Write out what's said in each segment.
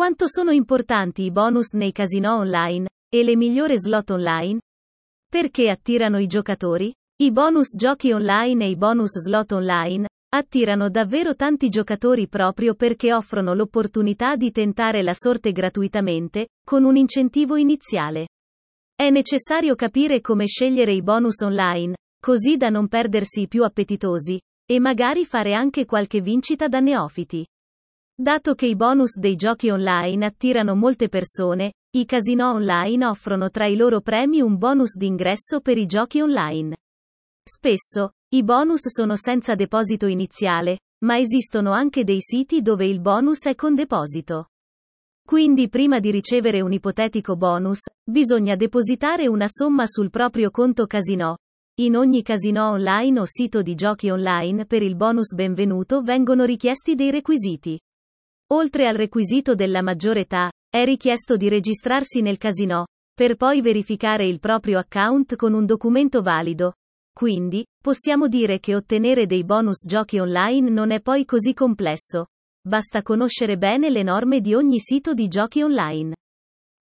Quanto sono importanti i bonus nei casino online e le migliori slot online? Perché attirano i giocatori? I bonus giochi online e i bonus slot online attirano davvero tanti giocatori proprio perché offrono l'opportunità di tentare la sorte gratuitamente, con un incentivo iniziale. È necessario capire come scegliere i bonus online, così da non perdersi i più appetitosi, e magari fare anche qualche vincita da neofiti. Dato che i bonus dei giochi online attirano molte persone, i casino online offrono tra i loro premi un bonus d'ingresso per i giochi online. Spesso, i bonus sono senza deposito iniziale, ma esistono anche dei siti dove il bonus è con deposito. Quindi prima di ricevere un ipotetico bonus, bisogna depositare una somma sul proprio conto casino. In ogni casino online o sito di giochi online per il bonus benvenuto vengono richiesti dei requisiti. Oltre al requisito della maggiore età, è richiesto di registrarsi nel casino, per poi verificare il proprio account con un documento valido. Quindi, possiamo dire che ottenere dei bonus giochi online non è poi così complesso. Basta conoscere bene le norme di ogni sito di giochi online.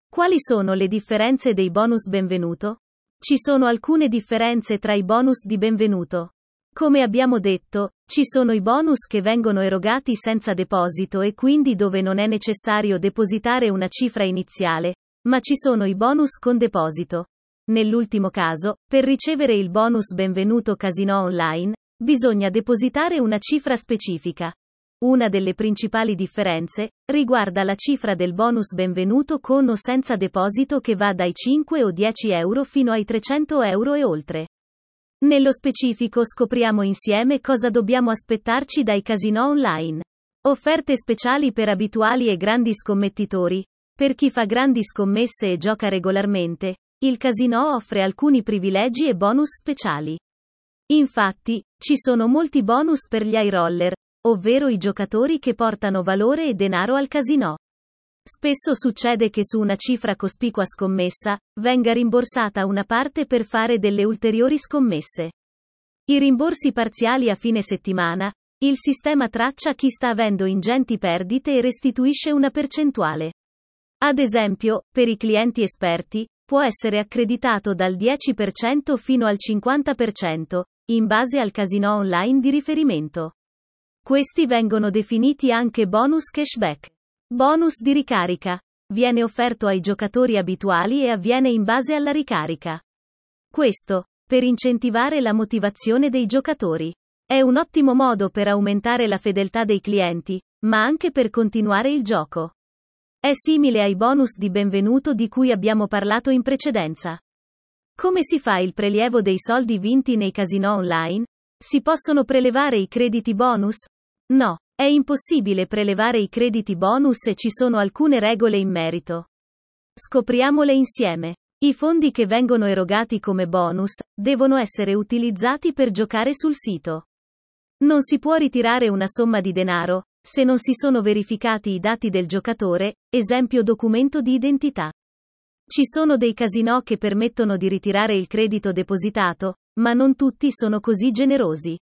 Quali sono le differenze dei bonus benvenuto? Ci sono alcune differenze tra i bonus di benvenuto. Come abbiamo detto, ci sono i bonus che vengono erogati senza deposito e quindi dove non è necessario depositare una cifra iniziale, ma ci sono i bonus con deposito. Nell'ultimo caso, per ricevere il bonus benvenuto casino online, bisogna depositare una cifra specifica. Una delle principali differenze riguarda la cifra del bonus benvenuto con o senza deposito che va dai 5 o 10 euro fino ai 300 euro e oltre. Nello specifico scopriamo insieme cosa dobbiamo aspettarci dai casino online. Offerte speciali per abituali e grandi scommettitori. Per chi fa grandi scommesse e gioca regolarmente, il casino offre alcuni privilegi e bonus speciali. Infatti, ci sono molti bonus per gli high roller, ovvero i giocatori che portano valore e denaro al casino. Spesso succede che su una cifra cospicua scommessa, venga rimborsata una parte per fare delle ulteriori scommesse. I rimborsi parziali a fine settimana, il sistema traccia chi sta avendo ingenti perdite e restituisce una percentuale. Ad esempio, per i clienti esperti, può essere accreditato dal 10% fino al 50%, in base al casino online di riferimento. Questi vengono definiti anche bonus cashback. Bonus di ricarica. Viene offerto ai giocatori abituali e avviene in base alla ricarica. Questo, per incentivare la motivazione dei giocatori. È un ottimo modo per aumentare la fedeltà dei clienti, ma anche per continuare il gioco. È simile ai bonus di benvenuto di cui abbiamo parlato in precedenza. Come si fa il prelievo dei soldi vinti nei casino online? Si possono prelevare i crediti bonus? No. È impossibile prelevare i crediti bonus e ci sono alcune regole in merito. Scopriamole insieme. I fondi che vengono erogati come bonus devono essere utilizzati per giocare sul sito. Non si può ritirare una somma di denaro se non si sono verificati i dati del giocatore, esempio documento di identità. Ci sono dei casino che permettono di ritirare il credito depositato, ma non tutti sono così generosi.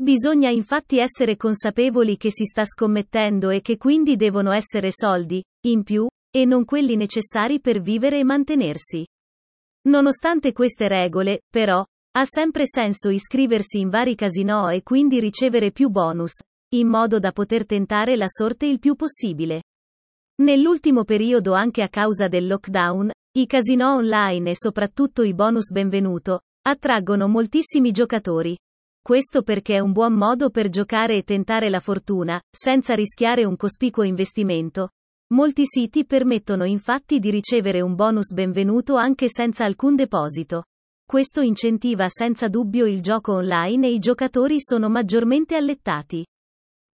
Bisogna infatti essere consapevoli che si sta scommettendo e che quindi devono essere soldi, in più, e non quelli necessari per vivere e mantenersi. Nonostante queste regole, però, ha sempre senso iscriversi in vari casino e quindi ricevere più bonus, in modo da poter tentare la sorte il più possibile. Nell'ultimo periodo anche a causa del lockdown, i casino online e soprattutto i bonus benvenuto, attraggono moltissimi giocatori, questo perché è un buon modo per giocare e tentare la fortuna, senza rischiare un cospicuo investimento. Molti siti permettono infatti di ricevere un bonus benvenuto anche senza alcun deposito. Questo incentiva senza dubbio il gioco online e i giocatori sono maggiormente allettati.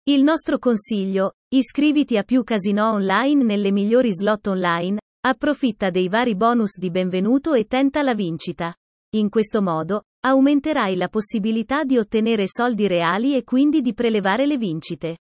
Il nostro consiglio, iscriviti a più casino online nelle migliori slot online, approfitta dei vari bonus di benvenuto e tenta la vincita. In questo modo, aumenterai la possibilità di ottenere soldi reali e quindi di prelevare le vincite.